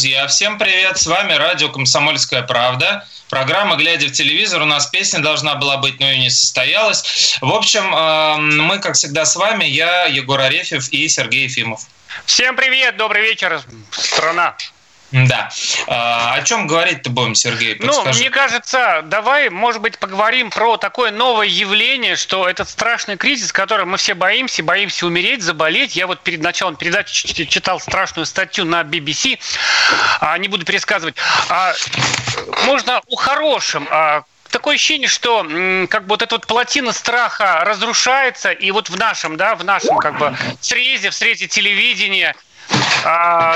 Друзья, всем привет! С вами радио «Комсомольская правда». Программа «Глядя в телевизор». У нас песня должна была быть, но ее не состоялась. В общем, эм, мы, как всегда, с вами. Я, Егор Арефьев и Сергей Ефимов. Всем привет! Добрый вечер, страна! Да. А, о чем говорить-то будем, Сергей? Ну, подскажи. Ну, мне кажется, давай, может быть, поговорим про такое новое явление, что этот страшный кризис, который мы все боимся, боимся умереть, заболеть. Я вот перед началом передачи читал страшную статью на BBC, а, не буду пересказывать. А, можно у хорошем, а, такое ощущение, что как бы вот эта вот плотина страха разрушается, и вот в нашем, да, в нашем как бы срезе, в срезе телевидения –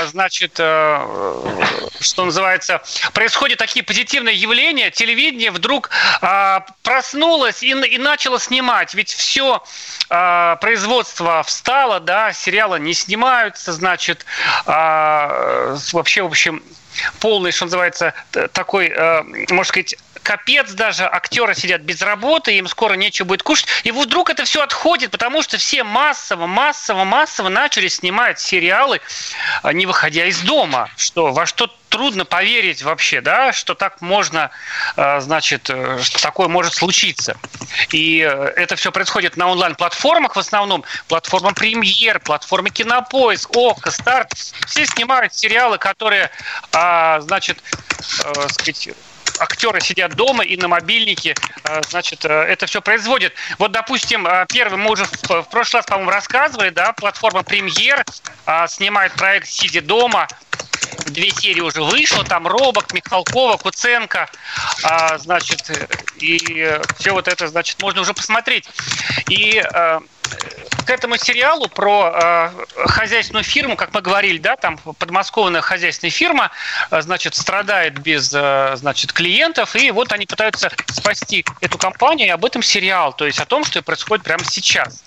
значит, э, что называется, происходят такие позитивные явления, телевидение вдруг а, проснулось и, и начало снимать. Ведь все а, производство встало, да, сериалы не снимаются, значит, а, вообще, в общем, полный, что называется, такой, э, можно сказать, капец даже, актеры сидят без работы, им скоро нечего будет кушать, и вдруг это все отходит, потому что все массово, массово, массово начали снимать сериалы, а, не выходя из дома, что во что трудно поверить вообще, да, что так можно, а, значит, э, что такое может случиться. И э, это все происходит на онлайн-платформах в основном, платформа Премьер, платформа Кинопоиск, ОККО, Старт. Все снимают сериалы, которые, а, значит, э, сказать, актеры сидят дома и на мобильнике, э, значит, э, это все производят. Вот, допустим, э, первый, мы уже в прошлый раз, по-моему, рассказывали, да, платформа Премьер снимает проект «Сидя дома», две серии уже вышло, там Робок, Михалкова, Куценко, значит, и все вот это, значит, можно уже посмотреть. И к этому сериалу про э, хозяйственную фирму, как мы говорили, да, там подмосковная хозяйственная фирма, э, значит, страдает без, э, значит, клиентов, и вот они пытаются спасти эту компанию, и об этом сериал, то есть о том, что происходит прямо сейчас.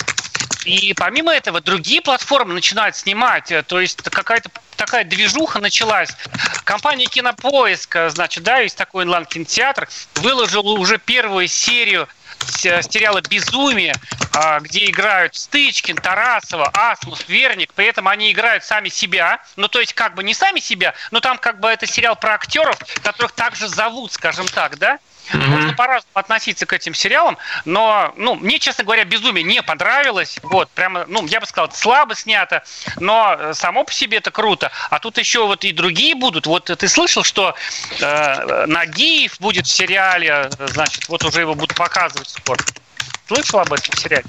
И помимо этого другие платформы начинают снимать, э, то есть какая-то такая движуха началась. Компания Кинопоиск, э, значит, да, есть такой онлайн-кинотеатр, выложила уже первую серию сериала «Безумие», а, где играют Стычкин, Тарасова, Асмус, Верник, при этом они играют сами себя, ну то есть как бы не сами себя, но там как бы это сериал про актеров, которых также зовут, скажем так, да? Mm-hmm. Можно по-разному относиться к этим сериалам, но, ну, мне, честно говоря, безумие не понравилось. Вот, прямо, ну, я бы сказал, слабо снято, но э, само по себе это круто. А тут еще вот и другие будут. Вот ты слышал, что э, Нагиев будет в сериале, значит, вот уже его будут показывать скоро. Слышал об этом сериале?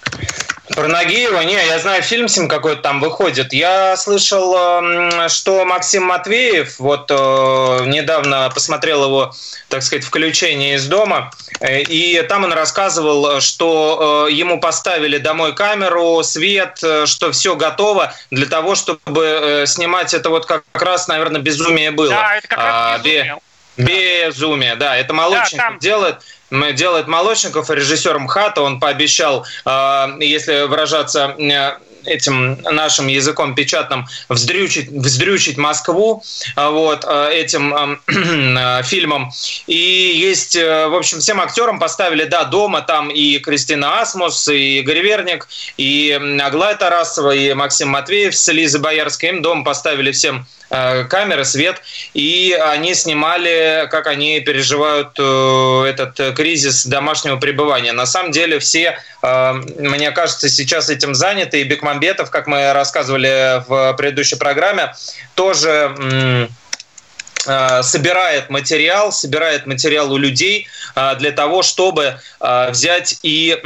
Про Нагиева? Не, я знаю, фильм с ним какой-то там выходит. Я слышал, эм, что Максим Матвеев, вот э, недавно посмотрел его, так сказать, включение из дома, э, и там он рассказывал, что э, ему поставили домой камеру, свет, что все готово для того, чтобы снимать это вот как раз, наверное, безумие было. Да, это как раз а, безумие. Безумие, да. Это Молочников да, там... делает делает Молочников, режиссер МХАТа. Он пообещал, а, если выражаться этим нашим языком печатным вздрючить, вздрючить Москву а, вот, а, этим э, фильмом. И есть, э, в общем, всем актерам поставили, да, дома там и Кристина Асмус, и Игорь Верник, и Аглая Тарасова, и Максим Матвеев с Лизой Боярской. Им дома поставили всем Э, камеры, свет, и они снимали, как они переживают э, этот кризис домашнего пребывания. На самом деле все, мне кажется, сейчас этим заняты, и Бекмамбетов, как мы рассказывали в предыдущей программе, тоже собирает материал, собирает материал у людей э, для того, чтобы э, взять и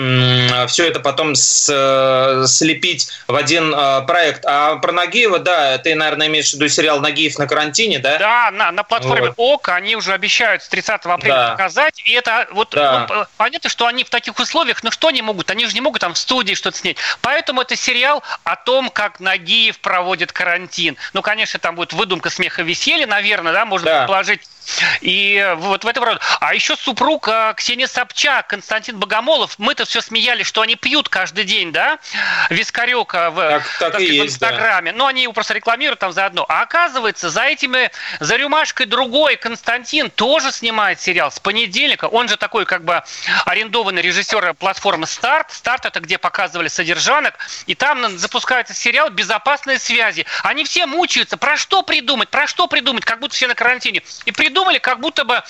все это потом слепить в один проект. А про Нагиева, да, ты, наверное, имеешь в виду сериал «Нагиев на карантине», да? Да, на, на платформе вот. ОК они уже обещают с 30 апреля да. показать. И это вот да. ну, понятно, что они в таких условиях, ну что они могут? Они же не могут там в студии что-то снять. Поэтому это сериал о том, как Нагиев проводит карантин. Ну, конечно, там будет выдумка смеха веселья, наверное, да, можно да. положить и вот в этом роде. А еще супруг э, Ксения Собчак, Константин Богомолов, мы-то все смеялись, что они пьют каждый день, да, вискарека в, так, так так сказать, в Инстаграме. Да. Но они его просто рекламируют там заодно. А оказывается, за этими, за рюмашкой другой Константин тоже снимает сериал с понедельника. Он же такой как бы арендованный режиссер платформы «Старт». «Старт» — это где показывали содержанок. И там запускается сериал «Безопасные связи». Они все мучаются. Про что придумать? Про что придумать? Как будто все на карантине. И придумать придумали, как будто бы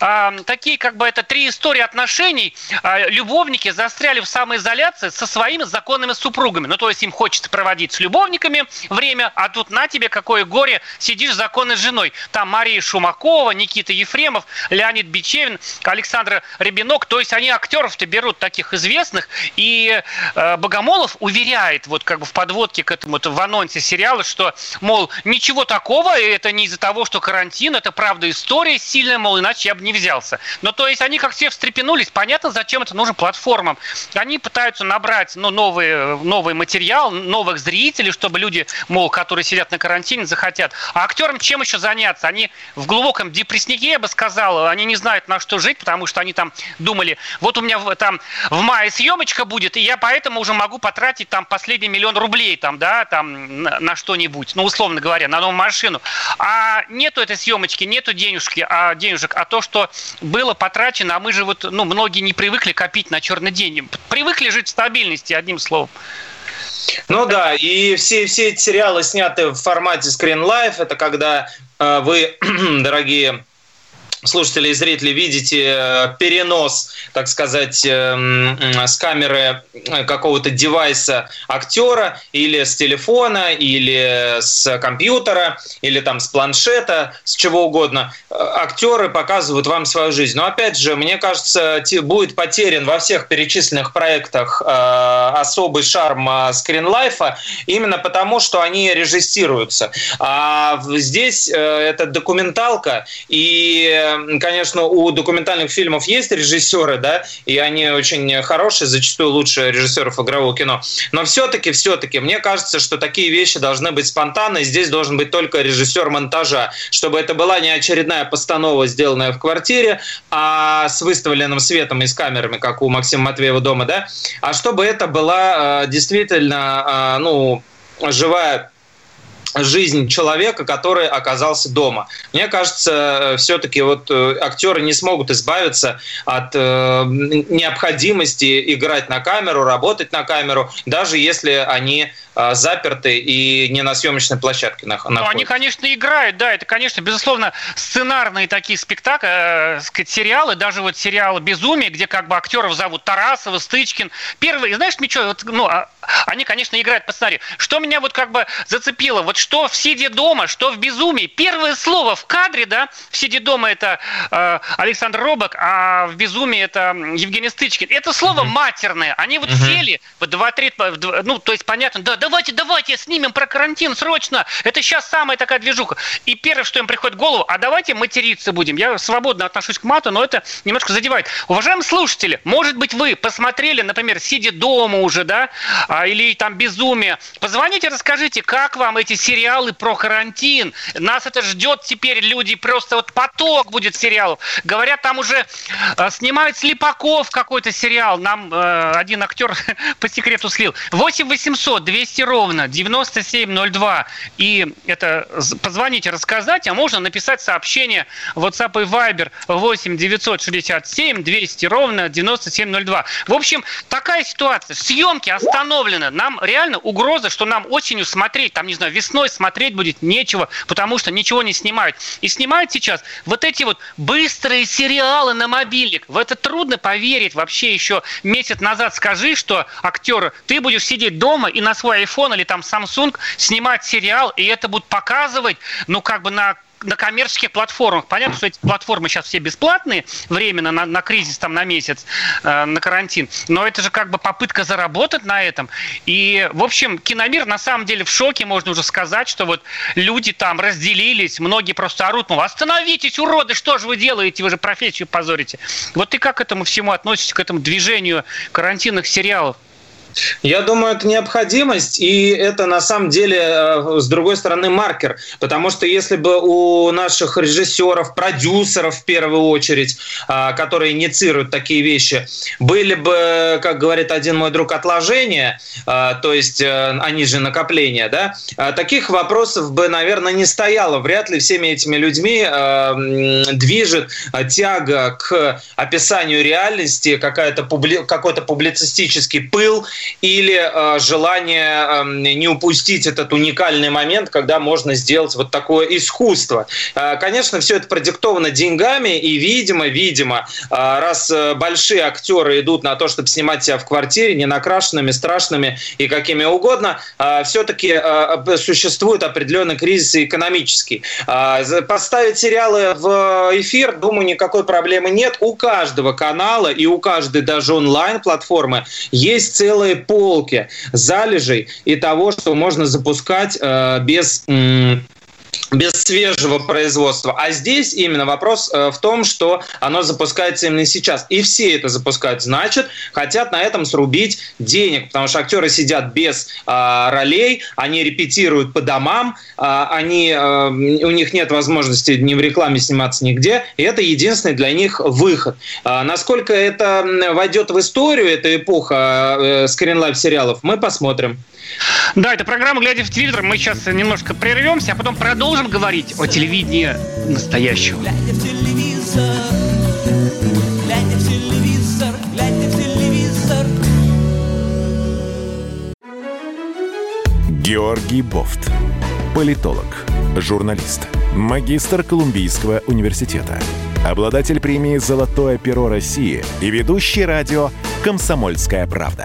э, такие, как бы это три истории отношений. Э, любовники застряли в самоизоляции со своими законными супругами. Ну, то есть им хочется проводить с любовниками время, а тут на тебе какое горе, сидишь с законной женой. Там Мария Шумакова, Никита Ефремов, Леонид Бичевин, Александр Рябинок. То есть они актеров-то берут таких известных. И э, Богомолов уверяет, вот как бы в подводке к этому, в анонсе сериала, что, мол, ничего такого, это не из-за того, что карантин, это правда история история сильная, мол, иначе я бы не взялся. Но то есть они как все встрепенулись, понятно, зачем это нужно платформам. Они пытаются набрать ну, новый, новый материал, новых зрителей, чтобы люди, мол, которые сидят на карантине, захотят. А актерам чем еще заняться? Они в глубоком депресснике, я бы сказал, они не знают, на что жить, потому что они там думали, вот у меня там в мае съемочка будет, и я поэтому уже могу потратить там последний миллион рублей там, да, там на, на что-нибудь, ну, условно говоря, на новую машину. А нету этой съемочки, нету денег, денежки, а, денежек, а то, что было потрачено, а мы же вот, ну, многие не привыкли копить на черный день. Привыкли жить в стабильности, одним словом. Ну да, и все, все эти сериалы сняты в формате Screen Life. Это когда э, вы, дорогие слушатели и зрители, видите э, перенос, так сказать, эм, с камеры э, какого-то девайса актера или с телефона, или с компьютера, или там с планшета, с чего угодно. Э, актеры показывают вам свою жизнь. Но опять же, мне кажется, будет потерян во всех перечисленных проектах особый шарм скринлайфа именно потому, что они режиссируются. А здесь это документалка, и конечно, у документальных фильмов есть режиссеры, да, и они очень хорошие, зачастую лучше режиссеров игрового кино. Но все-таки, все-таки, мне кажется, что такие вещи должны быть спонтанны, и здесь должен быть только режиссер монтажа, чтобы это была не очередная постанова, сделанная в квартире, а с выставленным светом и с камерами, как у Максима Матвеева дома, да, а чтобы это была э, действительно, э, ну, живая жизнь человека, который оказался дома. Мне кажется, все-таки вот э, актеры не смогут избавиться от э, необходимости играть на камеру, работать на камеру, даже если они э, заперты и не на съемочной площадке находятся. Ну, они, конечно, играют, да, это, конечно, безусловно, сценарные такие спектакли, э, сказать, сериалы, даже вот сериал «Безумие», где как бы актеров зовут Тарасова, Стычкин. Первый, знаешь, ничего, вот, ну, а, они, конечно, играют по сценарию. Что меня вот как бы зацепило, вот что в «Сиде дома», что в «Безумии». Первое слово в кадре, да, в «Сиде дома» это э, Александр Робок, а в «Безумии» это Евгений Стычкин. Это слово uh-huh. матерное. Они вот uh-huh. сели в два-три, ну, то есть понятно, да, давайте, давайте снимем про карантин срочно. Это сейчас самая такая движуха. И первое, что им приходит в голову, а давайте материться будем. Я свободно отношусь к мату, но это немножко задевает. Уважаемые слушатели, может быть, вы посмотрели, например, «Сидя дома» уже, да, а, или там «Безумие». Позвоните, расскажите, как вам эти сериалы про карантин. Нас это ждет теперь люди, просто вот поток будет сериалов. Говорят, там уже э, снимают Слепаков какой-то сериал. Нам э, один актер по секрету слил. 8 800 200 ровно 9702. И это позвоните, рассказать, а можно написать сообщение в WhatsApp и Viber 8 967 200 ровно 9702. В общем, такая ситуация. Съемки остановлены. Нам реально угроза, что нам осенью смотреть, там, не знаю, весной смотреть будет нечего, потому что ничего не снимают. И снимают сейчас вот эти вот быстрые сериалы на мобильник. В это трудно поверить вообще еще месяц назад. Скажи, что актер, ты будешь сидеть дома и на свой iPhone или там Samsung снимать сериал, и это будут показывать, ну, как бы на на коммерческих платформах. Понятно, что эти платформы сейчас все бесплатные, временно на, на кризис, там, на месяц, э, на карантин. Но это же как бы попытка заработать на этом. И, в общем, киномир на самом деле в шоке, можно уже сказать, что вот люди там разделились, многие просто орут, мол, остановитесь, уроды, что же вы делаете, вы же профессию позорите. Вот ты как к этому всему относишься, к этому движению карантинных сериалов? Я думаю, это необходимость, и это на самом деле, э, с другой стороны, маркер. Потому что если бы у наших режиссеров, продюсеров в первую очередь, а, которые инициируют такие вещи, были бы, как говорит один мой друг, отложения, а, то есть э, они же накопления, да, а, таких вопросов бы, наверное, не стояло. Вряд ли всеми этими людьми движет тяга к описанию реальности, какая-то публи... какой-то публицистический пыл или э, желание э, не упустить этот уникальный момент, когда можно сделать вот такое искусство. Э, конечно, все это продиктовано деньгами, и, видимо, видимо, э, раз большие актеры идут на то, чтобы снимать себя в квартире, не накрашенными, страшными и какими угодно, все-таки существует определенный кризис экономический. Поставить сериалы в эфир, думаю, никакой проблемы нет. У каждого канала и у каждой даже онлайн-платформы есть целые полки залежей и того, что можно запускать э, без без свежего производства. А здесь именно вопрос э, в том, что оно запускается именно сейчас. И все это запускают. Значит, хотят на этом срубить денег, потому что актеры сидят без э, ролей, они репетируют по домам, э, они, э, у них нет возможности ни в рекламе сниматься нигде, и это единственный для них выход. Э, насколько это войдет в историю, эта эпоха э, скринлайв сериалов, мы посмотрим. Да, это программа «Глядя в телевизор». Мы сейчас немножко прервемся, а потом продолжим говорить о телевидении настоящего. Глядя в телевизор, глядя в телевизор, глядя в телевизор. Георгий Бофт. Политолог, журналист, магистр Колумбийского университета, обладатель премии «Золотое перо России» и ведущий радио «Комсомольская правда»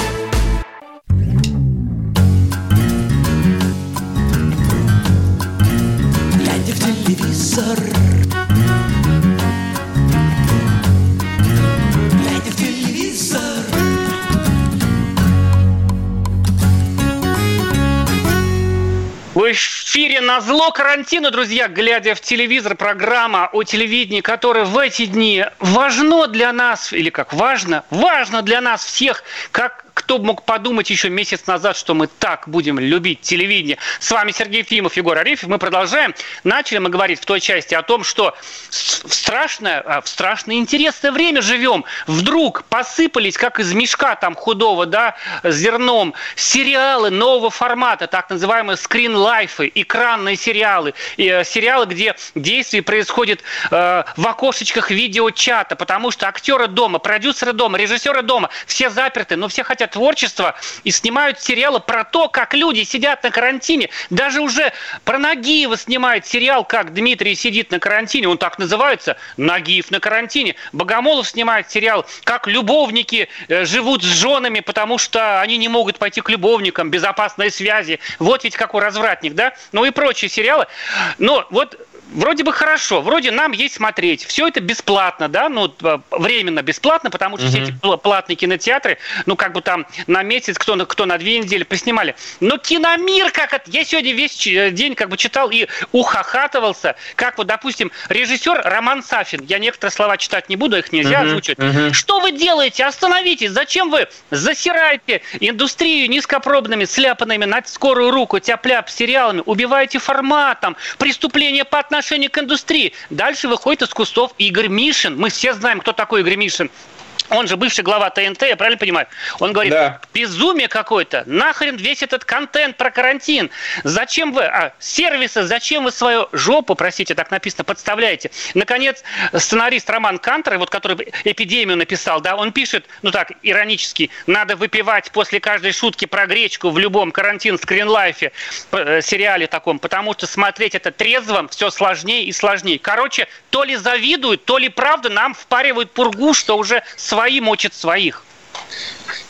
Эфире на зло карантина, друзья, глядя в телевизор, программа о телевидении, которая в эти дни важно для нас, или как важно, важно для нас всех, как кто мог подумать еще месяц назад, что мы так будем любить телевидение? С вами Сергей Фимов, Егор Арифьев. Мы продолжаем. Начали мы говорить в той части о том, что в страшное, а, в страшное интересное время живем. Вдруг посыпались, как из мешка там худого, да, зерном, сериалы нового формата, так называемые скрин-лайфы, экранные сериалы, э, сериалы, где действие происходит э, в окошечках видеочата, потому что актеры дома, продюсеры дома, режиссеры дома, все заперты, но все хотят хотят творчества и снимают сериалы про то, как люди сидят на карантине. Даже уже про Нагиева снимает сериал, как Дмитрий сидит на карантине. Он так называется, Нагиев на карантине. Богомолов снимает сериал, как любовники э, живут с женами, потому что они не могут пойти к любовникам, безопасной связи. Вот ведь какой развратник, да? Ну и прочие сериалы. Но вот вроде бы хорошо, вроде нам есть смотреть. Все это бесплатно, да, ну, временно бесплатно, потому что угу. все эти платные кинотеатры, ну, как бы там на месяц, кто, кто на две недели приснимали. Но киномир, как это, я сегодня весь э, день как бы читал и ухахатывался, как вот, допустим, режиссер Роман Сафин, я некоторые слова читать не буду, их нельзя угу. озвучивать. Угу. Что вы делаете? Остановитесь! Зачем вы засираете индустрию низкопробными, сляпанными на скорую руку, тяп-ляп сериалами, убиваете форматом, преступление по отношению отношение к индустрии. Дальше выходит из кустов Игорь Мишин. Мы все знаем, кто такой Игорь Мишин он же бывший глава ТНТ, я правильно понимаю? Он говорит, да. безумие какое-то, нахрен весь этот контент про карантин. Зачем вы, а, сервисы, зачем вы свою жопу, простите, так написано, подставляете? Наконец, сценарист Роман Кантер, вот который эпидемию написал, да, он пишет, ну так, иронически, надо выпивать после каждой шутки про гречку в любом карантин скринлайфе, э, сериале таком, потому что смотреть это трезвым все сложнее и сложнее. Короче, то ли завидуют, то ли правда нам впаривают пургу, что уже свои мочат своих.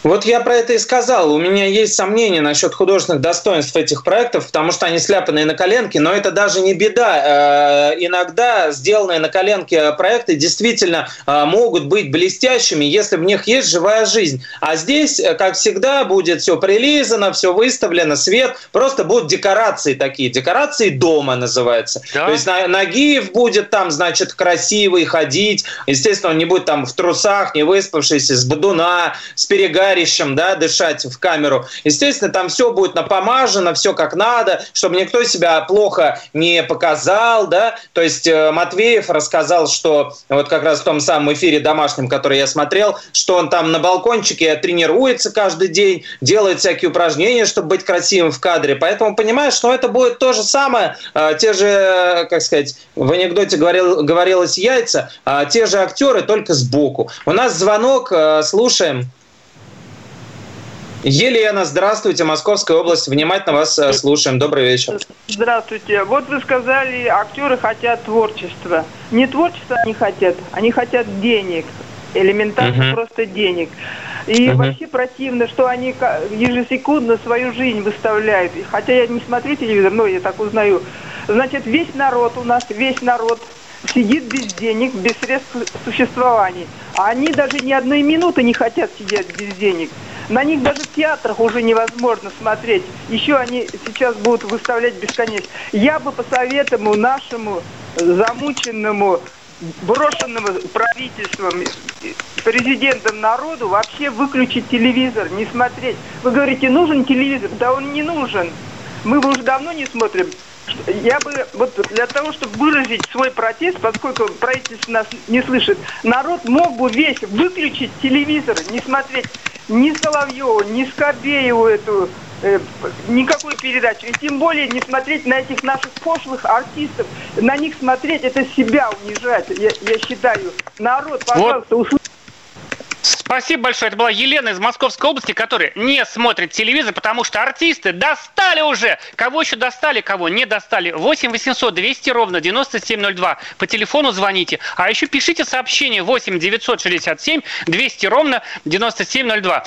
Вот я про это и сказал. У меня есть сомнения насчет художественных достоинств этих проектов, потому что они сляпанные на коленке, но это даже не беда. Э, иногда сделанные на коленке проекты действительно э, могут быть блестящими, если в них есть живая жизнь. А здесь, э, как всегда, будет все прилизано, все выставлено, свет. Просто будут декорации такие. Декорации дома называется. Да? То есть Нагиев будет там, значит, красивый ходить. Естественно, он не будет там в трусах, не выспавшийся, с бодуна, с перегаром жарищем, да, дышать в камеру. Естественно, там все будет напомажено, все как надо, чтобы никто себя плохо не показал, да. То есть э, Матвеев рассказал, что вот как раз в том самом эфире домашнем, который я смотрел, что он там на балкончике тренируется каждый день, делает всякие упражнения, чтобы быть красивым в кадре. Поэтому понимаешь, что это будет то же самое, э, те же, как сказать, в анекдоте говорил, говорилось яйца, а те же актеры, только сбоку. У нас звонок, э, слушаем. Елена, здравствуйте, Московская область. Внимательно вас э, слушаем. Добрый вечер. Здравствуйте. Вот вы сказали, актеры хотят творчества. Не творчество они хотят, они хотят денег. Элементарно угу. просто денег. И угу. вообще противно, что они ежесекундно свою жизнь выставляют. Хотя я не смотрю телевизор, но я так узнаю. Значит, весь народ у нас, весь народ сидит без денег, без средств существования. А они даже ни одной минуты не хотят сидеть без денег. На них даже в театрах уже невозможно смотреть. Еще они сейчас будут выставлять бесконечно. Я бы посоветовал нашему замученному брошенному правительством, президентом народу вообще выключить телевизор, не смотреть. Вы говорите, нужен телевизор? Да он не нужен. Мы уже давно не смотрим. Я бы вот для того, чтобы выразить свой протест, поскольку правительство нас не слышит, народ мог бы весь выключить телевизор, не смотреть ни Соловьеву, ни Скобееву эту э, никакой передачи. И тем более не смотреть на этих наших пошлых артистов. На них смотреть, это себя унижать, я, я считаю. Народ, пожалуйста, вот. Спасибо большое. Это была Елена из Московской области, которая не смотрит телевизор, потому что артисты достали уже. Кого еще достали, кого не достали. 8 800 200 ровно 9702. По телефону звоните. А еще пишите сообщение 8 967 200 ровно 9702.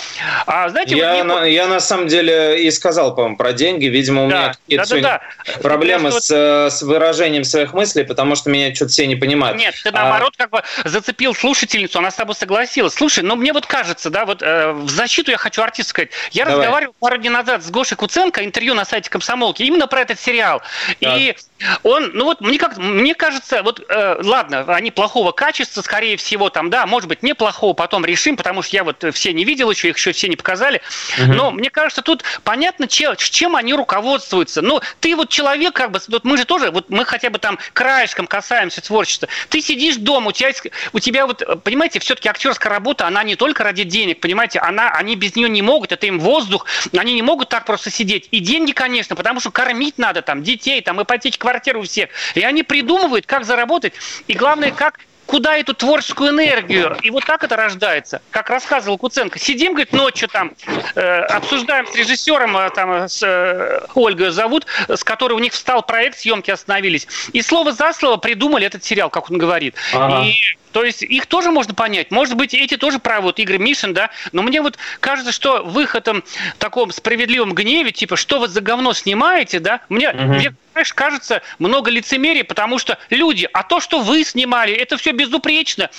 А, знаете, я, вот не... на, я на самом деле и сказал, по-моему, про деньги. Видимо, у да, меня да, да, да. проблемы с, с выражением своих мыслей, потому что меня что-то все не понимают. Нет, ты наоборот а... как бы зацепил слушательницу, она с тобой согласилась. Слушай, ну мне вот кажется, да, вот э, в защиту я хочу артиста сказать. Я Давай. разговаривал пару дней назад с Гошей Куценко, интервью на сайте Комсомолки, именно про этот сериал. Так. И он, ну вот, мне, как, мне кажется, вот, э, ладно, они плохого качества, скорее всего, там, да, может быть, неплохого, потом решим, потому что я вот все не видел еще, их еще все не показали. Угу. Но мне кажется, тут понятно, чем, чем они руководствуются. Ну, ты вот человек, как бы, вот мы же тоже, вот мы хотя бы там краешком касаемся творчества. Ты сидишь дома, у тебя, у тебя вот, понимаете, все-таки актерская работа, она не только ради денег, понимаете, она, они без нее не могут, это им воздух, они не могут так просто сидеть. И деньги, конечно, потому что кормить надо там детей, там ипотеки, квартиру всех. И они придумывают, как заработать, и главное, как куда эту творческую энергию. И вот так это рождается. Как рассказывал Куценко. Сидим, говорит, ночью там, э, обсуждаем с режиссером, э, там, с э, Ольгой зовут, с которой у них встал проект, съемки остановились. И слово за слово придумали этот сериал, как он говорит. Ага. И то есть их тоже можно понять. Может быть, эти тоже правы, вот Игорь Мишин, да, но мне вот кажется, что в их этом таком справедливом гневе, типа, что вы за говно снимаете, да, мне, угу. мне знаешь, кажется, много лицемерия, потому что люди, а то, что вы снимали, это все безупречно.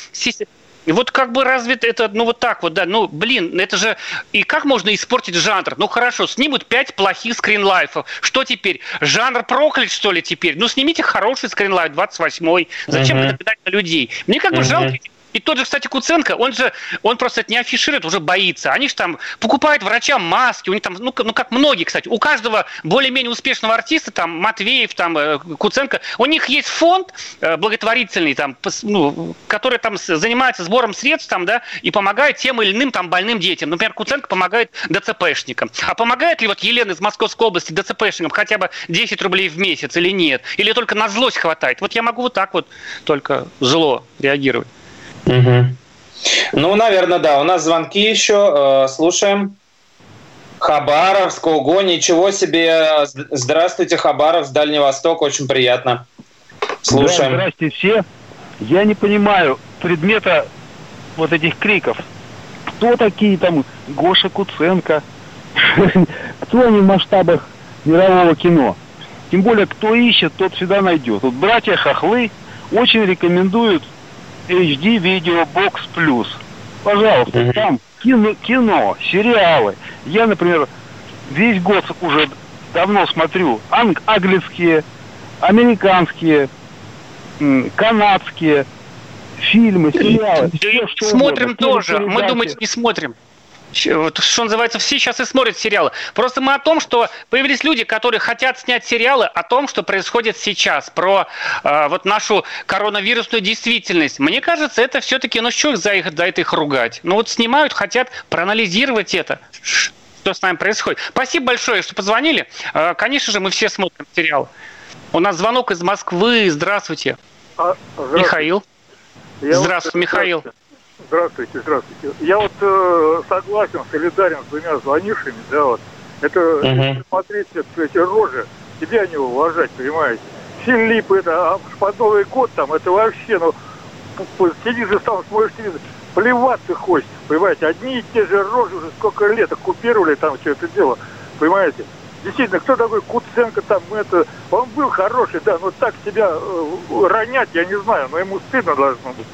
И вот как бы разве это, ну вот так вот, да, ну блин, это же, и как можно испортить жанр? Ну хорошо, снимут пять плохих скринлайфов, что теперь? Жанр проклят, что ли, теперь? Ну снимите хороший скринлайф, 28-й, зачем uh-huh. это кидать на людей? Мне как бы uh-huh. жалко и тот же, кстати, Куценко, он же, он просто это не афиширует, уже боится. Они же там покупают врачам маски, у них там, ну, ну как многие, кстати, у каждого более-менее успешного артиста, там, Матвеев, там, э, Куценко, у них есть фонд э, благотворительный, там, ну, который там занимается сбором средств, там, да, и помогает тем или иным там больным детям. Например, Куценко помогает ДЦПшникам. А помогает ли вот Елена из Московской области ДЦПшникам хотя бы 10 рублей в месяц или нет? Или только на злость хватает? Вот я могу вот так вот только зло реагировать. Угу. Ну, наверное, да. У нас звонки еще. Э, слушаем. Хабаровск, ого, ничего себе. Здравствуйте, Хабаров, с Дальний Восток, очень приятно. Слушаем. Да, здравствуйте все. Я не понимаю предмета вот этих криков. кто такие там Гоша Куценко, кто они в масштабах мирового кино. Тем более, кто ищет, тот всегда найдет. Вот братья Хохлы очень рекомендуют HD Video Box Plus. Пожалуйста, mm-hmm. там кино, кино, сериалы. Я, например, весь год уже давно смотрю анг- английские, американские, канадские фильмы, сериалы. Все, что смотрим угодно. тоже. Мы, думаете, не смотрим вот, что называется, все сейчас и смотрят сериалы. Просто мы о том, что появились люди, которые хотят снять сериалы о том, что происходит сейчас, про э, вот нашу коронавирусную действительность. Мне кажется, это все-таки, ну что за, их, за это их ругать? Ну вот снимают, хотят проанализировать это что с нами происходит. Спасибо большое, что позвонили. Э, конечно же, мы все смотрим сериал. У нас звонок из Москвы. Здравствуйте. А, здравствуйте. Михаил. Я здравствуйте, Михаил. Здравствуйте. Здравствуйте, здравствуйте. Я вот э, согласен, солидарен с двумя звонившими, да, вот. Это, uh-huh. если смотреть эти рожи, тебя не уважать, понимаете. Филипп, это, а под Новый год там, это вообще, ну, сидишь и сам смотришь телевизор, плеваться хочешь, понимаете. Одни и те же рожи уже сколько лет оккупировали там все это дело, понимаете. Действительно, кто такой Куценко там, это, он был хороший, да, но так себя э, ронять, я не знаю, но ему стыдно должно быть.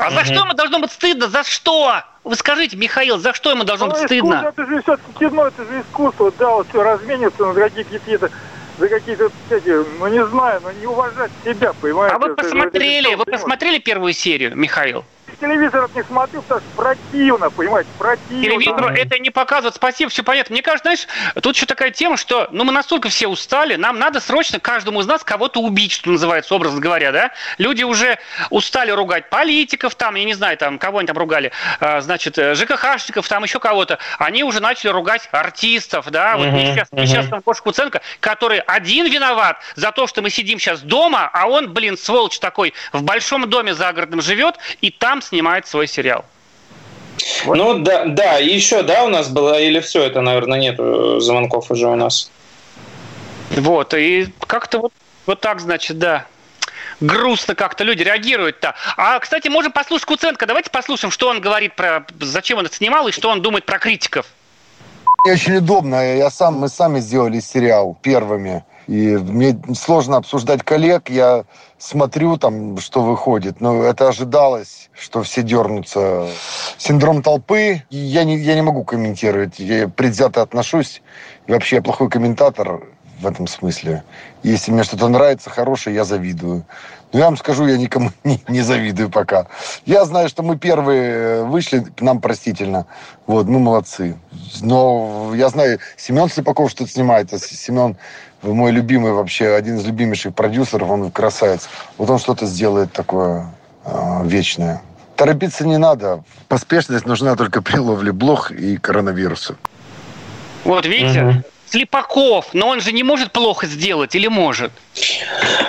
А угу. за что ему должно быть стыдно? За что? Вы скажите, Михаил, за что ему должно ну, быть стыдно? Это же все-таки кино, это же искусство, да, вот все разменится на какие-то за какие-то эти, ну не знаю, но не уважать себя, понимаете? А вы посмотрели, вы посмотрели первую серию, Михаил? Телевизор не смотрю, потому что противно, понимаете, противно. Телевизору это не показывает. Спасибо, все понятно. Мне кажется, знаешь, тут еще такая тема, что ну, мы настолько все устали, нам надо срочно каждому из нас кого-то убить, что называется, образно говоря, да? Люди уже устали ругать политиков, там, я не знаю, там, кого они там ругали, а, значит, э, ЖКХшников, там еще кого-то. Они уже начали ругать артистов, да? Вот uh-huh, сейчас, uh-huh. сейчас там Коша Куценко, который один виноват за то, что мы сидим сейчас дома, а он, блин, сволочь такой, в большом доме загородном живет, и там снимает свой сериал. Вот. Ну да, да, еще, да, у нас было, или все, это, наверное, нет звонков уже у нас. Вот, и как-то вот, вот так, значит, да. Грустно как-то люди реагируют-то. А, кстати, можем послушать Куценко. Давайте послушаем, что он говорит про, зачем он это снимал и что он думает про критиков. Очень удобно. Я сам, мы сами сделали сериал первыми. И мне сложно обсуждать коллег, я смотрю там, что выходит. Но это ожидалось, что все дернутся. Синдром толпы, я не, я не могу комментировать. Я предвзято отношусь. И вообще я плохой комментатор в этом смысле. Если мне что-то нравится, хорошее, я завидую. Но я вам скажу, я никому не, не завидую пока. Я знаю, что мы первые вышли, нам простительно. Вот, мы молодцы. Но я знаю, Семен Слепаков что-то снимает. А Семен мой любимый вообще, один из любимейших продюсеров, он красавец. Вот он что-то сделает такое э, вечное. Торопиться не надо. Поспешность нужна только при ловле блох и коронавируса. Вот видите, угу. Слепаков, но он же не может плохо сделать или может?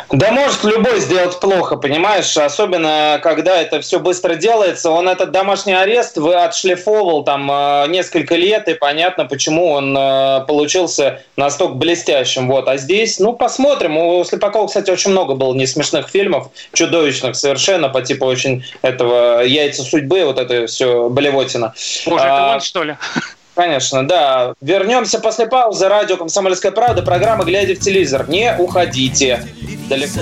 Да может любой сделать плохо, понимаешь? Особенно, когда это все быстро делается. Он этот домашний арест вы отшлифовал там э, несколько лет, и понятно, почему он э, получился настолько блестящим. Вот. А здесь, ну, посмотрим. У Слепакова, кстати, очень много было не смешных фильмов, чудовищных совершенно, по типу очень этого «Яйца судьбы», вот это все болевотина. Может, а, это он, что ли? Конечно, да. Вернемся после паузы. Радио «Комсомольская правда». Программа «Глядя в телевизор». Не уходите далеко.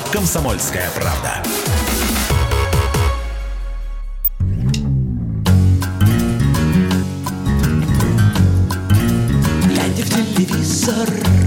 «Комсомольская правда». Глядя в телевизор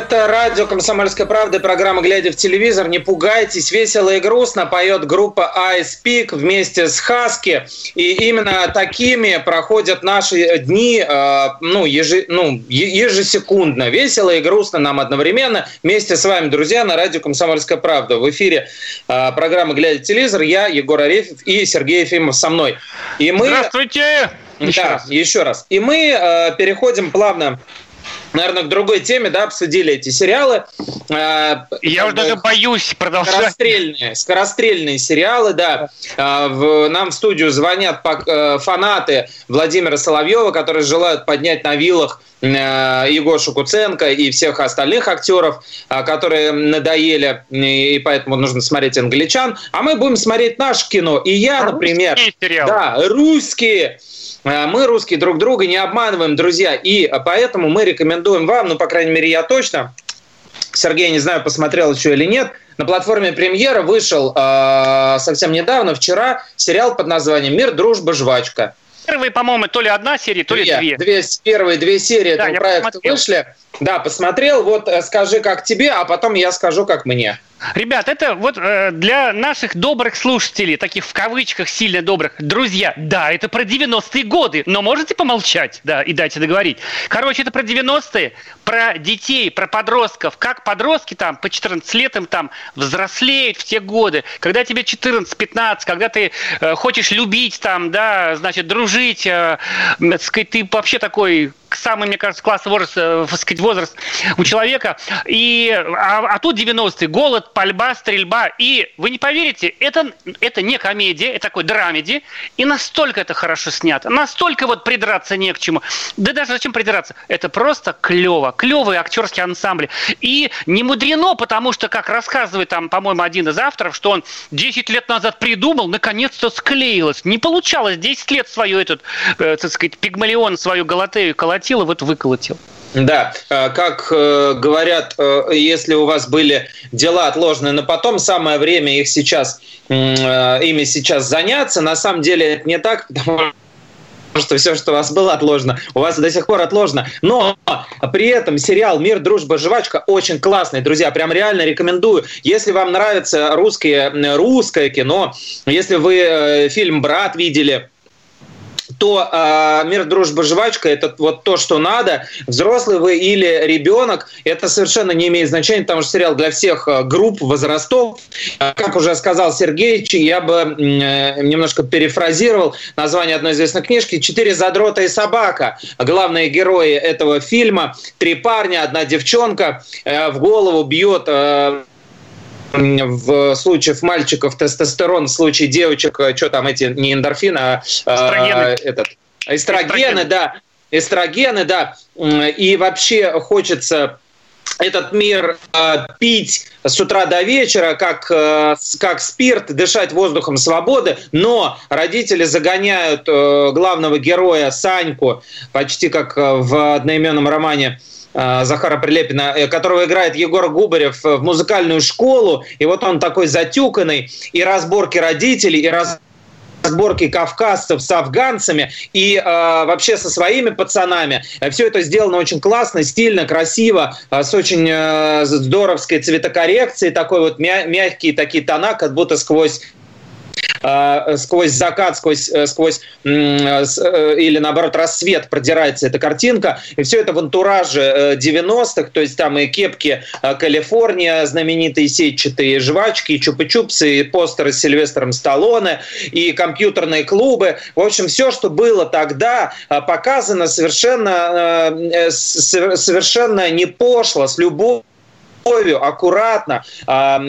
Это радио «Комсомольская правда» и программа «Глядя в телевизор». Не пугайтесь, весело и грустно поет группа Ice Peak вместе с Хаски. И именно такими проходят наши дни э, ну, ежи, ну, ежесекундно. Весело и грустно нам одновременно. Вместе с вами, друзья, на радио «Комсомольская правда». В эфире э, программа «Глядя в телевизор». Я, Егор Арефьев и Сергей Ефимов со мной. И мы... Здравствуйте! Еще да, раз. еще раз. И мы э, переходим плавно наверное, к другой теме, да, обсудили эти сериалы. Э, Я уже даже боюсь продолжать. Скорострельные, скорострельные сериалы, да. Э, в, нам в студию звонят э, фанаты Владимира Соловьева, которые желают поднять на вилах Егошу Куценко и всех остальных актеров, которые надоели, и поэтому нужно смотреть англичан. А мы будем смотреть наше кино. И я, например... Русские сериалы. Да, русские мы, русские, друг друга не обманываем, друзья, и поэтому мы рекомендуем вам, ну, по крайней мере, я точно, Сергей, не знаю, посмотрел еще или нет, на платформе премьера вышел э, совсем недавно, вчера, сериал под названием «Мир, дружба, жвачка». Первые, по-моему, то ли одна серия, то ли две. две первые две серии да, этого проекта посмотрел. вышли. Да, посмотрел. Вот э, скажи, как тебе, а потом я скажу, как мне. Ребят, это вот э, для наших добрых слушателей, таких в кавычках сильно добрых, друзья, да, это про 90-е годы, но можете помолчать, да, и дайте договорить. Короче, это про 90-е, про детей, про подростков, как подростки там по 14 лет им там взрослеют в те годы, когда тебе 14-15, когда ты э, хочешь любить там, да, значит, дружить, э, сказать, ты вообще такой самый, мне кажется, классный возраст, э, сказать, возраст у человека. И, а, а тут 90-й, голод, пальба, стрельба. И вы не поверите, это, это не комедия, это такой драмеди. И настолько это хорошо снято, настолько вот придраться не к чему. Да даже зачем придраться? Это просто клево. Клевый актерский ансамбль. И не мудрено, потому что, как рассказывает там, по-моему, один из авторов, что он 10 лет назад придумал, наконец-то склеилось. Не получалось 10 лет свою этот, э, так сказать, пигмалион, свою галатею колотить колотило, вот выколотил. Да, э, как э, говорят, э, если у вас были дела отложенные на потом, самое время их сейчас, ими сейчас заняться. На самом деле это не так, потому что все, что у вас было отложено, у вас до сих пор отложено. Но при этом сериал «Мир, дружба, жвачка» очень классный, друзья, прям реально рекомендую. Если вам нравится русское, русское кино, если вы фильм «Брат» видели, то э, мир, дружба, жвачка – это вот то, что надо. Взрослый вы или ребенок – это совершенно не имеет значения, потому что сериал для всех а, групп, возрастов. Как уже сказал Сергей, я бы э, немножко перефразировал название одной известной книжки «Четыре задрота и собака». Главные герои этого фильма – три парня, одна девчонка. Э, в голову бьет э, в случае мальчиков тестостерон, в случае девочек, э, что там эти, не эндорфины, а, а этот, эстрогены, эстрогены, да, эстрогены, да, и вообще хочется этот мир э, пить с утра до вечера, как, э, как спирт, дышать воздухом свободы, но родители загоняют э, главного героя Саньку, почти как э, в одноименном романе Э, Захара Прилепина, э, которого играет Егор Губарев э, в музыкальную школу, и вот он такой затюканный, и разборки родителей, и разборки кавказцев с афганцами. И э, вообще со своими пацанами. Все это сделано очень классно, стильно, красиво, э, с очень э, здоровской цветокоррекцией, такой вот мя- мягкие такие тона, как будто сквозь э, сквозь закат, сквозь, э, сквозь э, или наоборот рассвет продирается эта картинка. И все это в антураже 90-х, то есть там и кепки Калифорния, знаменитые сетчатые жвачки, и чупы-чупсы, и постеры с Сильвестром Сталлоне, и компьютерные клубы. В общем, все, что было тогда, показано совершенно, совершенно не пошло, с любовью любовью, аккуратно, а,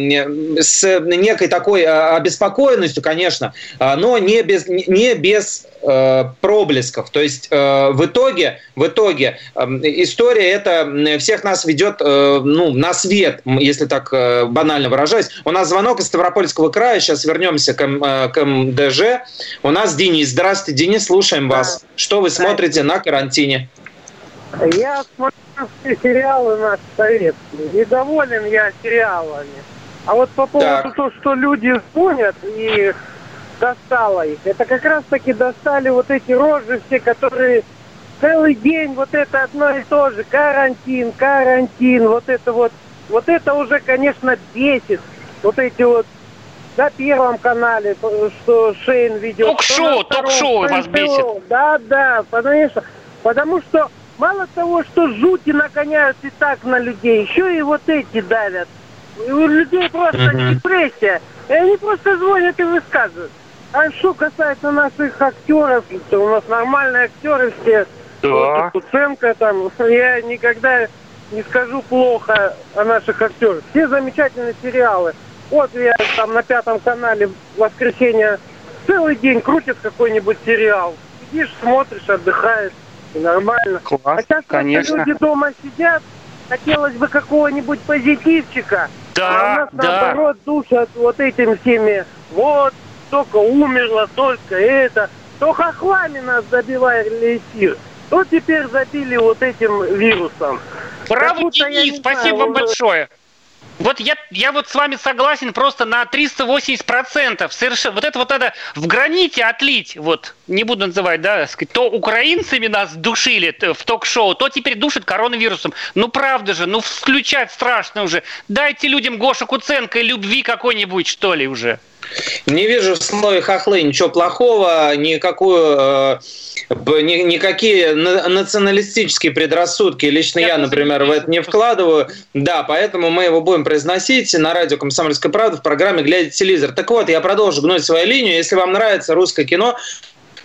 с некой такой а, обеспокоенностью, конечно, а, но не без, не без э, проблесков. То есть э, в итоге, в итоге история это всех нас ведет э, ну, на свет, если так банально выражаюсь. У нас звонок из Ставропольского края, сейчас вернемся к, к МДЖ. У нас Денис. Здравствуйте, Денис, слушаем вас. Что вы смотрите на карантине? Я смотрю все сериалы наши советские. Недоволен я сериалами. А вот по поводу так. того, что люди звонят и достало их, это как раз таки достали вот эти рожи все, которые целый день вот это одно и то же. Карантин, карантин, вот это вот. Вот это уже, конечно, бесит. Вот эти вот на Первом канале, что Шейн ведет. Ток-шоу, ток-шоу вас бесит. Да, да, потому что, потому что мало того, что жути нагоняют и так на людей, еще и вот эти давят. У людей просто mm-hmm. депрессия. И они просто звонят и высказывают. А что касается наших актеров, то у нас нормальные актеры все. Да. Куценко там, я никогда не скажу плохо о наших актерах. Все замечательные сериалы. Вот я там на пятом канале в воскресенье целый день крутит какой-нибудь сериал. Сидишь, смотришь, отдыхаешь. Нормально. Класс, а сейчас конечно. люди дома сидят, хотелось бы какого-нибудь позитивчика. Да, а у нас, да. наоборот, душат вот этим всеми. Вот, только умерло, только это. То хохлами нас забивали эфир. То теперь забили вот этим вирусом. Браво, Денис, спасибо вам большое. Вот я, я вот с вами согласен просто на 380%. Совершенно, вот это вот надо в граните отлить, вот, не буду называть, да, сказать, то украинцами нас душили в ток-шоу, то теперь душит коронавирусом. Ну правда же, ну включать страшно уже. Дайте людям Гоша Куценко и любви какой-нибудь, что ли, уже. Не вижу в слове хохлы ничего плохого, никакую, э, ни, никакие националистические предрассудки. Лично я, я например, в это не вкладываю. Да, поэтому мы его будем произносить на радио «Комсомольская правда» в программе «Глядя телевизор». Так вот, я продолжу гнуть свою линию. Если вам нравится русское кино,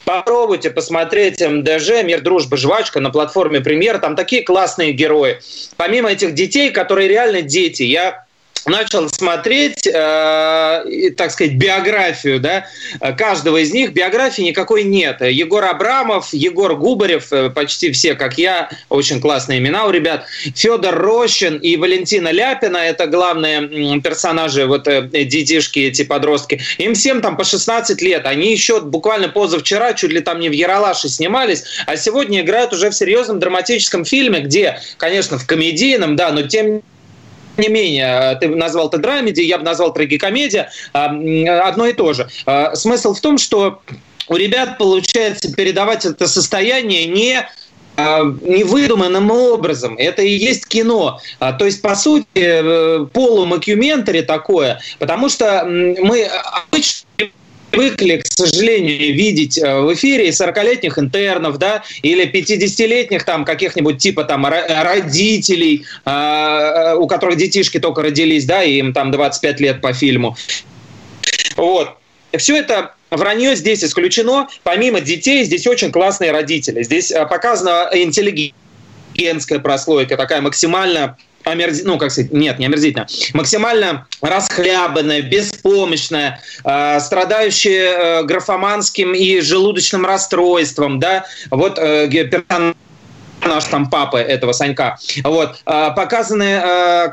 Попробуйте посмотреть МДЖ, Мир, Дружба, Жвачка на платформе Премьер. Там такие классные герои. Помимо этих детей, которые реально дети, я начал смотреть, э, так сказать, биографию, да, каждого из них. Биографии никакой нет. Егор Абрамов, Егор Губарев, э, почти все, как я, очень классные имена у ребят. Федор Рощин и Валентина Ляпина, это главные персонажи, вот э, детишки, эти подростки. Им всем там по 16 лет. Они еще буквально позавчера чуть ли там не в Яралаше снимались, а сегодня играют уже в серьезном драматическом фильме, где, конечно, в комедийном, да, но тем не менее, ты назвал это драмеди, я бы назвал трагикомедия, а, одно и то же. А, смысл в том, что у ребят получается передавать это состояние не а, невыдуманным образом. Это и есть кино. То есть, по сути, э, полумокюментари такое, потому что мы обычно привыкли, к сожалению, видеть э, в эфире 40-летних интернов, да, или 50-летних там каких-нибудь типа там родителей, э, у которых детишки только родились, да, и им там 25 лет по фильму. Вот. Все это вранье здесь исключено. Помимо детей, здесь очень классные родители. Здесь э, показана интеллигентская прослойка, такая максимально омерз... ну, как сказать, нет, не омерзительно, максимально расхлябанная, беспомощная, э, страдающая э, графоманским и желудочным расстройством, да, вот э, наш там папа этого Санька, вот, э, показаны э,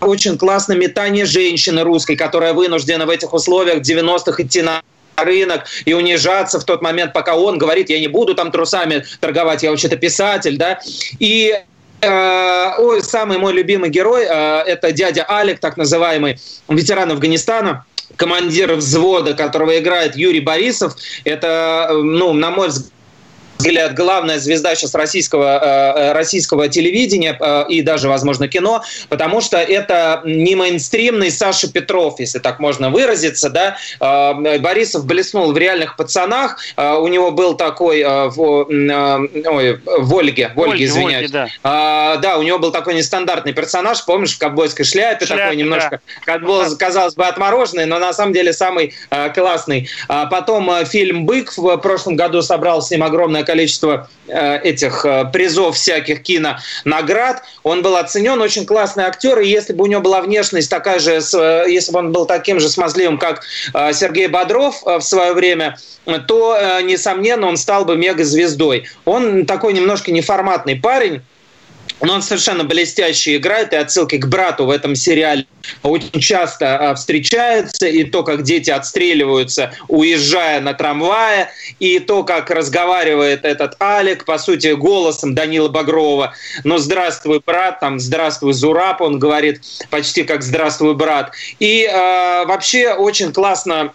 очень классно метание женщины русской, которая вынуждена в этих условиях 90-х идти на рынок и унижаться в тот момент, пока он говорит, я не буду там трусами торговать, я вообще-то писатель, да, и ой, самый мой любимый герой э, – это дядя Алик, так называемый ветеран Афганистана командир взвода, которого играет Юрий Борисов. Это, ну, на мой взгляд, взгляд, главная звезда сейчас российского, э, российского телевидения э, и даже, возможно, кино, потому что это не мейнстримный Саша Петров, если так можно выразиться, да. Э, Борисов блеснул в реальных пацанах, у него был такой, в, ой, в Ольге, в Ольге, извиняюсь. Ольге, да. да, у него был такой нестандартный персонаж, помнишь, в ковбойской шляпе, шляпе такой немножко, да. казалось бы, отмороженный, но на самом деле самый классный. А потом фильм «Бык» в прошлом году собрал с ним огромное количество э, этих э, призов всяких кинонаград. Он был оценен, очень классный актер, и если бы у него была внешность такая же, э, если бы он был таким же смазливым, как Сергей Бодров в свое время, то, несомненно, он стал бы мегазвездой. Он такой немножко неформатный парень, но он совершенно блестяще играет, и отсылки к брату в этом сериале очень часто а, встречаются, и то, как дети отстреливаются, уезжая на трамвае, и то, как разговаривает этот Алик, по сути, голосом Данила Багрова, ну, здравствуй, брат, там, здравствуй, Зураб, он говорит почти как здравствуй, брат. И э, вообще очень классно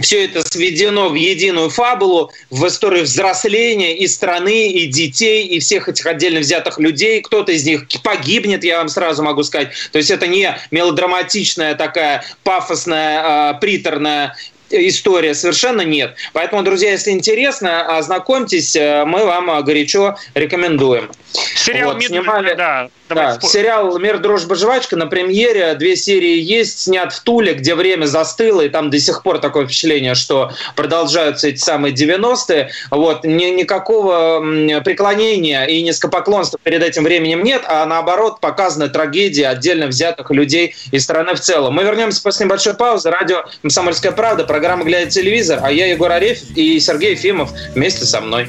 все это сведено в единую фабулу, в историю взросления и страны, и детей, и всех этих отдельно взятых людей. Кто-то из них погибнет, я вам сразу могу сказать. То есть это не мелодраматичная такая пафосная, э, приторная история совершенно нет. Поэтому, друзья, если интересно, ознакомьтесь, э, мы вам э, горячо рекомендуем. Сериал вот, снимали, да, да, сериал «Мир, дружба, жвачка» на премьере. Две серии есть, снят в Туле, где время застыло, и там до сих пор такое впечатление, что продолжаются эти самые 90-е. Вот, ни, никакого преклонения и низкопоклонства перед этим временем нет, а наоборот показана трагедия отдельно взятых людей из страны в целом. Мы вернемся после небольшой паузы. Радио «Комсомольская правда», программа «Глядя телевизор», а я Егор Арефьев и Сергей Ефимов вместе со мной.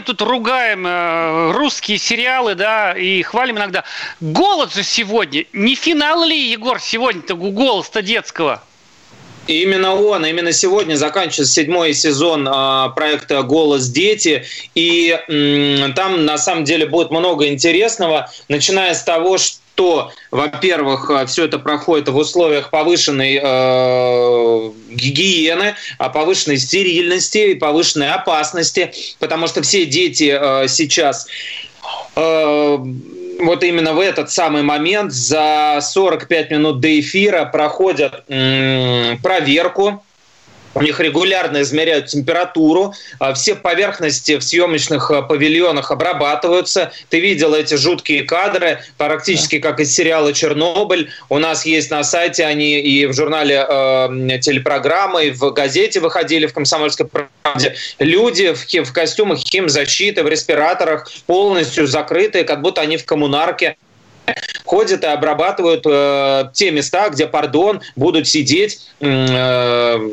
Мы тут ругаем э, русские сериалы, да, и хвалим иногда. Голод же сегодня. Не финал ли, Егор, сегодня-то голос-то детского? Именно он, именно сегодня заканчивается седьмой сезон э, проекта «Голос дети». И там на самом деле будет много интересного, начиная с того, что что, во-первых, э, все это проходит в условиях повышенной э, гигиены, а повышенной стерильности и повышенной опасности, потому что все дети э, сейчас э, вот именно в этот самый момент за 45 минут до эфира проходят м, проверку у них регулярно измеряют температуру, а все поверхности в съемочных а, павильонах обрабатываются. Ты видел эти жуткие кадры, практически как из сериала «Чернобыль». У нас есть на сайте они и в журнале э, телепрограммы, и в газете выходили в «Комсомольской правде». Люди в, в костюмах химзащиты, в респираторах, полностью закрытые, как будто они в коммунарке ходят и обрабатывают э, те места, где, пардон, будут сидеть э,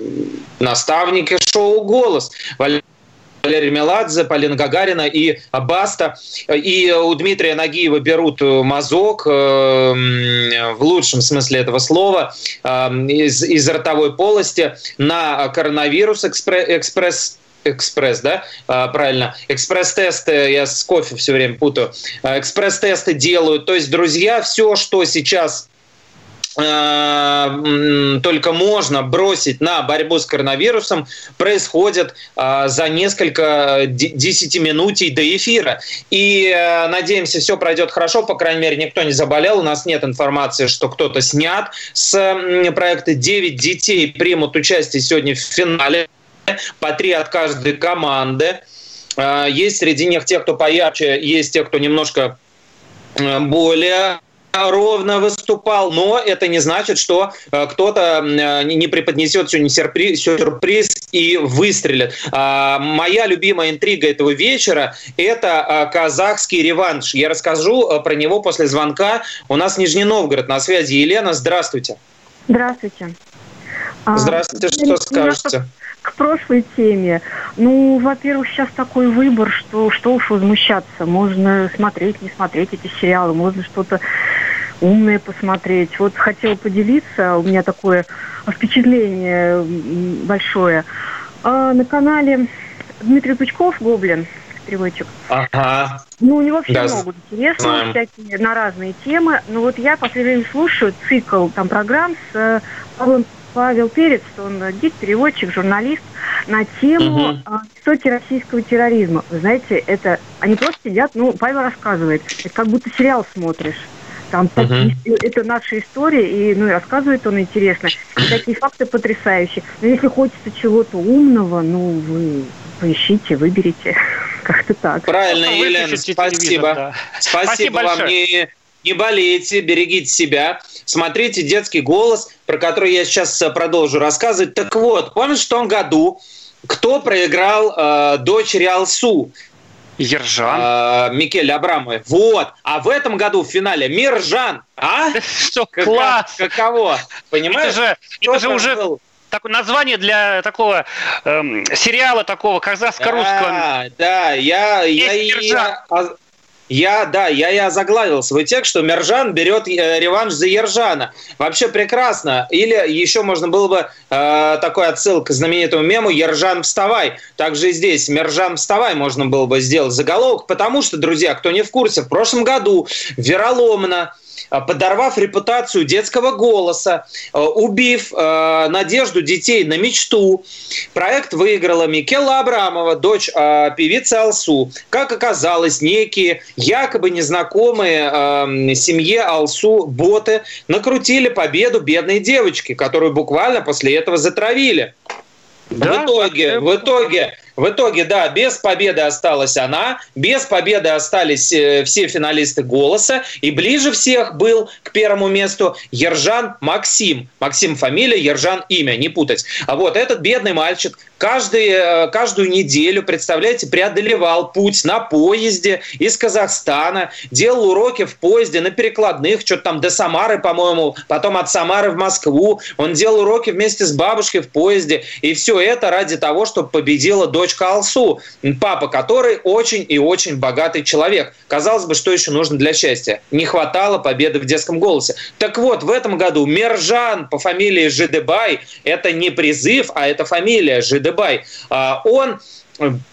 наставники шоу «Голос». Валерия Меладзе, Полина Гагарина и Баста. И у Дмитрия Нагиева берут мазок, э, в лучшем смысле этого слова, э, из, из ротовой полости на коронавирус экспресс экспресс, да, а, правильно, экспресс-тесты, я с кофе все время путаю, а, экспресс-тесты делают, то есть, друзья, все, что сейчас а, только можно бросить на борьбу с коронавирусом, происходит за несколько десятиминутий до эфира. И надеемся, все пройдет хорошо, по крайней мере, никто не заболел, у нас нет информации, что кто-то снят с проекта. 9 детей примут участие сегодня в финале по три от каждой команды. А, есть среди них те, кто поярче, есть те, кто немножко э, более ровно выступал, но это не значит, что э, кто-то э, не преподнесет сегодня сюрприз, сюрприз и выстрелит. А, моя любимая интрига этого вечера – это казахский реванш. Я расскажу про него после звонка. У нас Нижний Новгород на связи. Елена, здравствуйте. Здравствуйте. Здравствуйте, что скажете? К прошлой теме. Ну, во-первых, сейчас такой выбор, что что уж возмущаться. Можно смотреть, не смотреть эти сериалы, можно что-то умное посмотреть. Вот хотела поделиться, у меня такое впечатление большое. А на канале Дмитрий Пучков, Гоблин, переводчик. Ага. Ну, у него все да. много интересного, всякие на разные темы. Но вот я в последнее время слушаю цикл там программ с э, Павлом Павел Перец, он гид, переводчик, журналист на тему угу. истоки российского терроризма. Вы знаете, это они просто сидят, ну, Павел рассказывает, это как будто сериал смотришь. Там uh такие, это наша история, и ну и рассказывает он интересно. И такие факты потрясающие. Но если хочется чего-то умного, ну вы поищите, выберите. Как-то так. Правильно, ну, Елена, спасибо. Да. Спасибо, спасибо вам. Не, не болейте, берегите себя. Смотрите детский голос, про который я сейчас э, продолжу рассказывать. Так вот, помнишь, в том году кто проиграл э, дочери Алсу? Ержан. Э, Микеле Абрамовой. Вот. А в этом году в финале Миржан. А? Что, класс! Каково? Понимаешь? Это же, это же уже был? такое название для такого эм, сериала такого казахско-русского. Да, да, я, я, я, я, я, да, я и озаглавил свой текст, что Мержан берет э, реванш за Ержана. Вообще прекрасно. Или еще можно было бы э, такой отсыл к знаменитому мему «Ержан, вставай». Также и здесь «Мержан, вставай» можно было бы сделать заголовок, потому что, друзья, кто не в курсе, в прошлом году вероломно подорвав репутацию детского голоса, э, убив э, надежду детей на мечту. Проект выиграла Микела Абрамова, дочь певицы Алсу. Как оказалось, некие якобы незнакомые семье Алсу боты накрутили победу бедной девочки, которую буквально после этого затравили. Да? В итоге, в итоге в итоге, да, без победы осталась она, без победы остались э, все финалисты «Голоса», и ближе всех был к первому месту Ержан Максим. Максим фамилия, Ержан имя, не путать. А вот этот бедный мальчик каждый, э, каждую неделю, представляете, преодолевал путь на поезде из Казахстана, делал уроки в поезде на перекладных, что-то там до Самары, по-моему, потом от Самары в Москву. Он делал уроки вместе с бабушкой в поезде. И все это ради того, чтобы победила дочка Алсу, папа который очень и очень богатый человек. Казалось бы, что еще нужно для счастья? Не хватало победы в детском голосе. Так вот, в этом году Мержан по фамилии Жидебай, это не призыв, а это фамилия Жидебай, а, он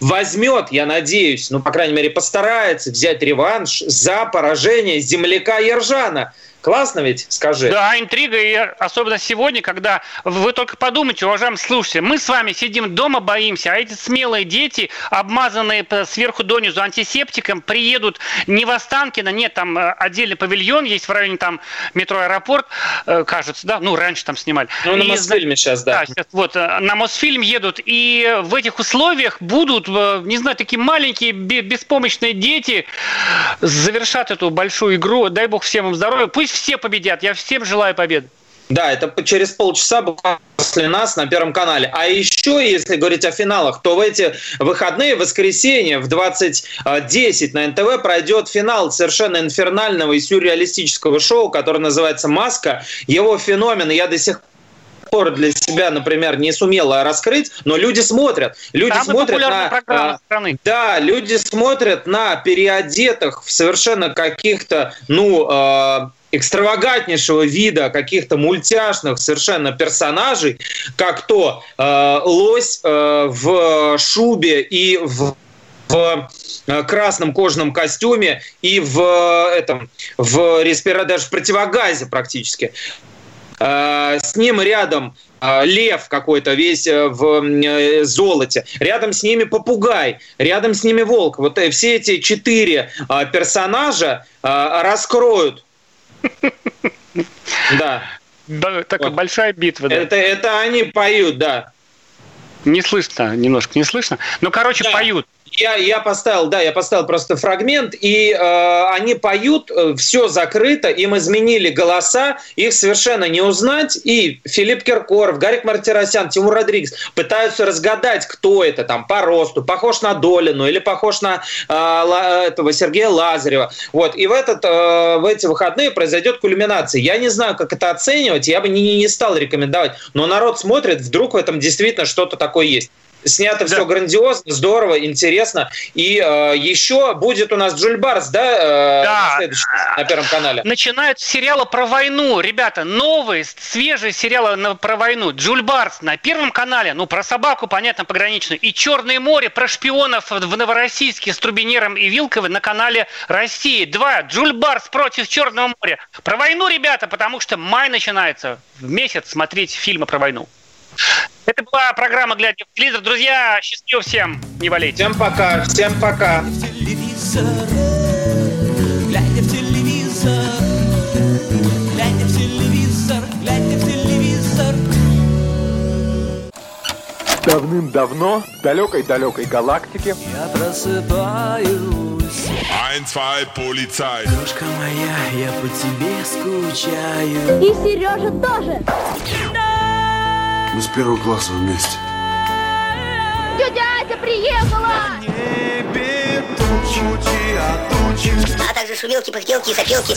возьмет, я надеюсь, ну, по крайней мере, постарается взять реванш за поражение земляка Ержана. Классно ведь, скажи. Да, интрига, и особенно сегодня, когда вы только подумайте, уважаемые слушатели, мы с вами сидим дома, боимся, а эти смелые дети, обмазанные сверху донизу антисептиком, приедут не в Останкино, нет, там э, отдельный павильон есть в районе там метро Аэропорт, э, кажется, да, ну, раньше там снимали. Ну, на Мосфильме сейчас, да. Да, сейчас вот э, на Мосфильм едут, и в этих условиях будут, не знаю, такие маленькие беспомощные дети завершат эту большую игру, дай бог всем им здоровья, пусть все победят. Я всем желаю победы. Да, это через полчаса буквально после нас на Первом канале. А еще, если говорить о финалах, то в эти выходные, в воскресенье в 20.10 на НТВ пройдет финал совершенно инфернального и сюрреалистического шоу, которое называется «Маска». Его феномен я до сих пор для себя, например, не сумела раскрыть, но люди смотрят. Люди Самая смотрят на... А, страны. Да, люди смотрят на переодетых в совершенно каких-то, ну, э, экстравагантнейшего вида каких-то мультяшных совершенно персонажей, как то э, лось э, в шубе и в в э, красном кожаном костюме и в э, этом в респиратор, даже в противогазе практически. Э, с ним рядом лев какой-то весь в золоте, рядом с ними попугай, рядом с ними волк. Вот все эти четыре персонажа раскроют да. Да, такая вот. большая битва. Да. Это, это они поют, да. Не слышно, немножко не слышно. Ну, короче, да. поют. Я, я поставил, да, я поставил просто фрагмент, и э, они поют, э, все закрыто, им изменили голоса, их совершенно не узнать, и Филипп Киркоров, Гарик Мартиросян, Тимур Родригес пытаются разгадать, кто это там по росту, похож на Долину или похож на э, этого Сергея Лазарева. Вот, и в, этот, э, в эти выходные произойдет кульминация. Я не знаю, как это оценивать, я бы не, не стал рекомендовать, но народ смотрит, вдруг в этом действительно что-то такое есть. Снято да. все грандиозно, здорово, интересно. И э, еще будет у нас Джуль Барс, да, э, да. На, на Первом канале. Начинают с сериала про войну. Ребята, новые, свежие сериалы на, про войну. Джуль Барс на Первом канале, ну, про собаку, понятно, пограничную. И Черное море про шпионов в Новороссийске с Трубинером и Вилковой на канале России. Два. Джуль Барс против Черного моря. Про войну, ребята, потому что май начинается. В месяц смотреть фильмы про войну. Это была программа «Глядя в телевизор». Друзья, счастливо всем, не болейте. Всем пока, всем пока. Глядя в телевизор, глядя в телевизор, глядя в телевизор. Давным-давно в далекой-далекой галактике Я просыпаюсь Ein, zwei, полицай Дружка моя, я по тебе скучаю И Сережа тоже мы с первого класса вместе. Тетя Ася приехала! А. А также шумелки, пыхтелки и сопелки.